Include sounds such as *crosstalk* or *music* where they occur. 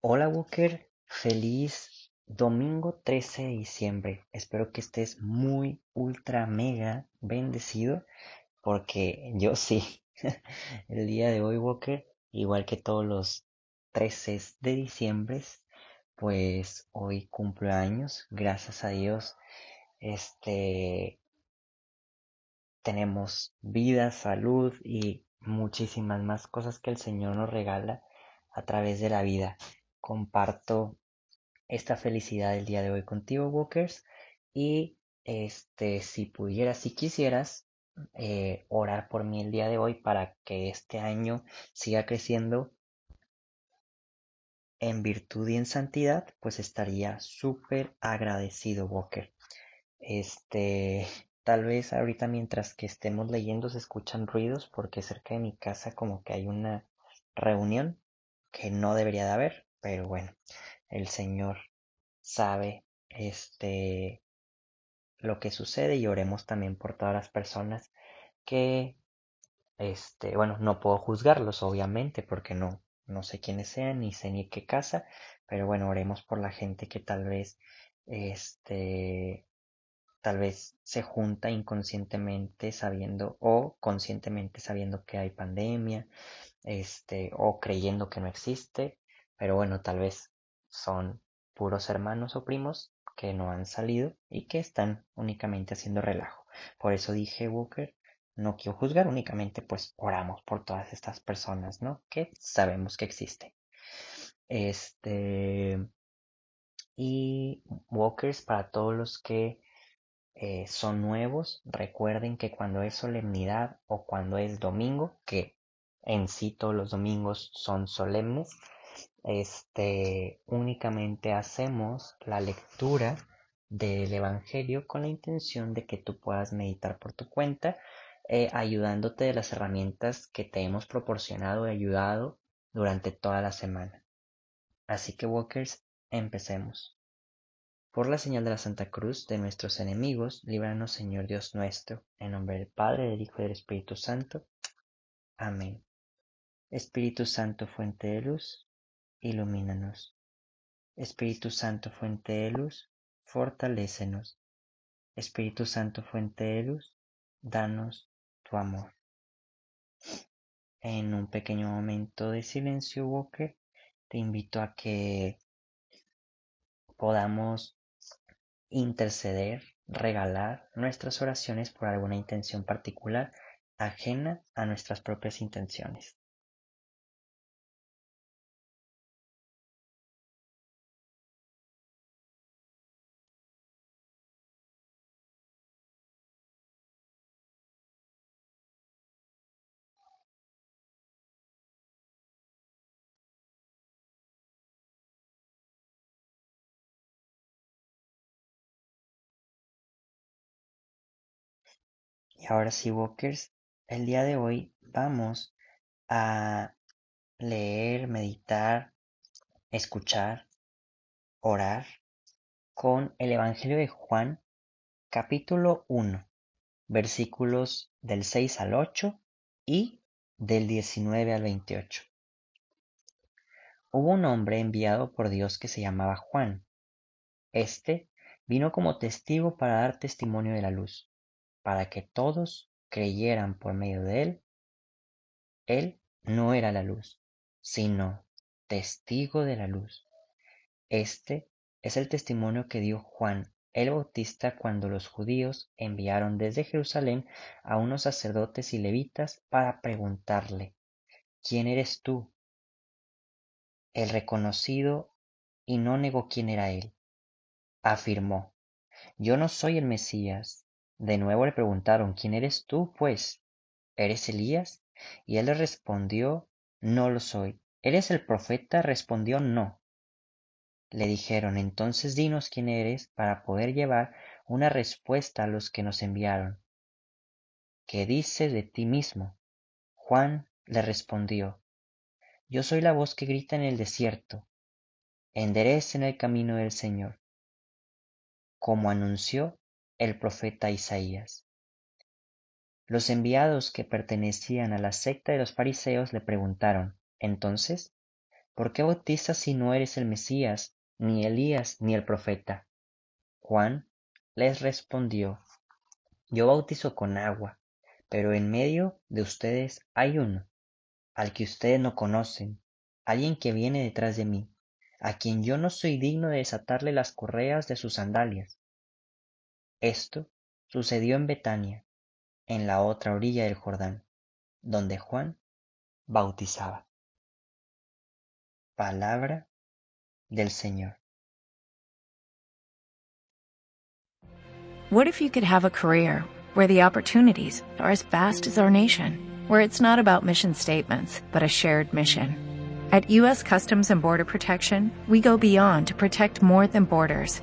Hola Walker, feliz domingo 13 de diciembre. Espero que estés muy, ultra, mega bendecido, porque yo sí. *laughs* El día de hoy, Walker, igual que todos los 13 de diciembre, pues hoy cumplo años, gracias a Dios. Este tenemos vida, salud y muchísimas más cosas que el Señor nos regala a través de la vida. Comparto esta felicidad del día de hoy contigo, Walkers. Y este, si pudieras, si quisieras, eh, orar por mí el día de hoy para que este año siga creciendo en virtud y en santidad, pues estaría súper agradecido, Walker. Este, tal vez ahorita mientras que estemos leyendo se escuchan ruidos porque cerca de mi casa como que hay una reunión que no debería de haber, pero bueno, el Señor sabe este lo que sucede y oremos también por todas las personas que este, bueno, no puedo juzgarlos obviamente porque no no sé quiénes sean ni sé ni qué casa, pero bueno, oremos por la gente que tal vez este tal vez se junta inconscientemente sabiendo o conscientemente sabiendo que hay pandemia, este o creyendo que no existe, pero bueno, tal vez son puros hermanos o primos que no han salido y que están únicamente haciendo relajo. Por eso dije, Walker, no quiero juzgar, únicamente pues oramos por todas estas personas, ¿no? Que sabemos que existen. Este. Y Walkers, para todos los que eh, son nuevos, recuerden que cuando es solemnidad o cuando es domingo, que en sí todos los domingos son solemnes, este, únicamente hacemos la lectura del Evangelio con la intención de que tú puedas meditar por tu cuenta eh, ayudándote de las herramientas que te hemos proporcionado y ayudado durante toda la semana. Así que, Walkers, empecemos. Por la señal de la Santa Cruz de nuestros enemigos, líbranos, Señor Dios nuestro, en nombre del Padre, del Hijo y del Espíritu Santo. Amén. Espíritu Santo, fuente de luz, ilumínanos. Espíritu Santo, fuente de luz, fortalécenos. Espíritu Santo, fuente de luz, danos tu amor. En un pequeño momento de silencio, Walker, te invito a que podamos interceder, regalar nuestras oraciones por alguna intención particular ajena a nuestras propias intenciones. Y ahora sí, Walkers, el día de hoy vamos a leer, meditar, escuchar, orar con el Evangelio de Juan, capítulo 1, versículos del 6 al 8 y del 19 al 28. Hubo un hombre enviado por Dios que se llamaba Juan. Este vino como testigo para dar testimonio de la luz para que todos creyeran por medio de él. Él no era la luz, sino testigo de la luz. Este es el testimonio que dio Juan el Bautista cuando los judíos enviaron desde Jerusalén a unos sacerdotes y levitas para preguntarle, ¿quién eres tú? El reconocido y no negó quién era él. Afirmó, yo no soy el Mesías. De nuevo le preguntaron, ¿quién eres tú, pues? ¿Eres Elías? Y él les respondió, no lo soy. ¿Eres el profeta? respondió no. Le dijeron, entonces dinos quién eres para poder llevar una respuesta a los que nos enviaron. ¿Qué dices de ti mismo? Juan le respondió, Yo soy la voz que grita en el desierto, enderecen el camino del Señor, como anunció el profeta Isaías. Los enviados que pertenecían a la secta de los fariseos le preguntaron, entonces, ¿por qué bautizas si no eres el Mesías, ni Elías, ni el profeta? Juan les respondió, Yo bautizo con agua, pero en medio de ustedes hay uno, al que ustedes no conocen, alguien que viene detrás de mí, a quien yo no soy digno de desatarle las correas de sus sandalias. Esto sucedió en Betania, en la otra orilla del Jordán, donde Juan bautizaba. Palabra del Señor. What if you could have a career where the opportunities are as vast as our nation, where it's not about mission statements, but a shared mission? At U.S. Customs and Border Protection, we go beyond to protect more than borders,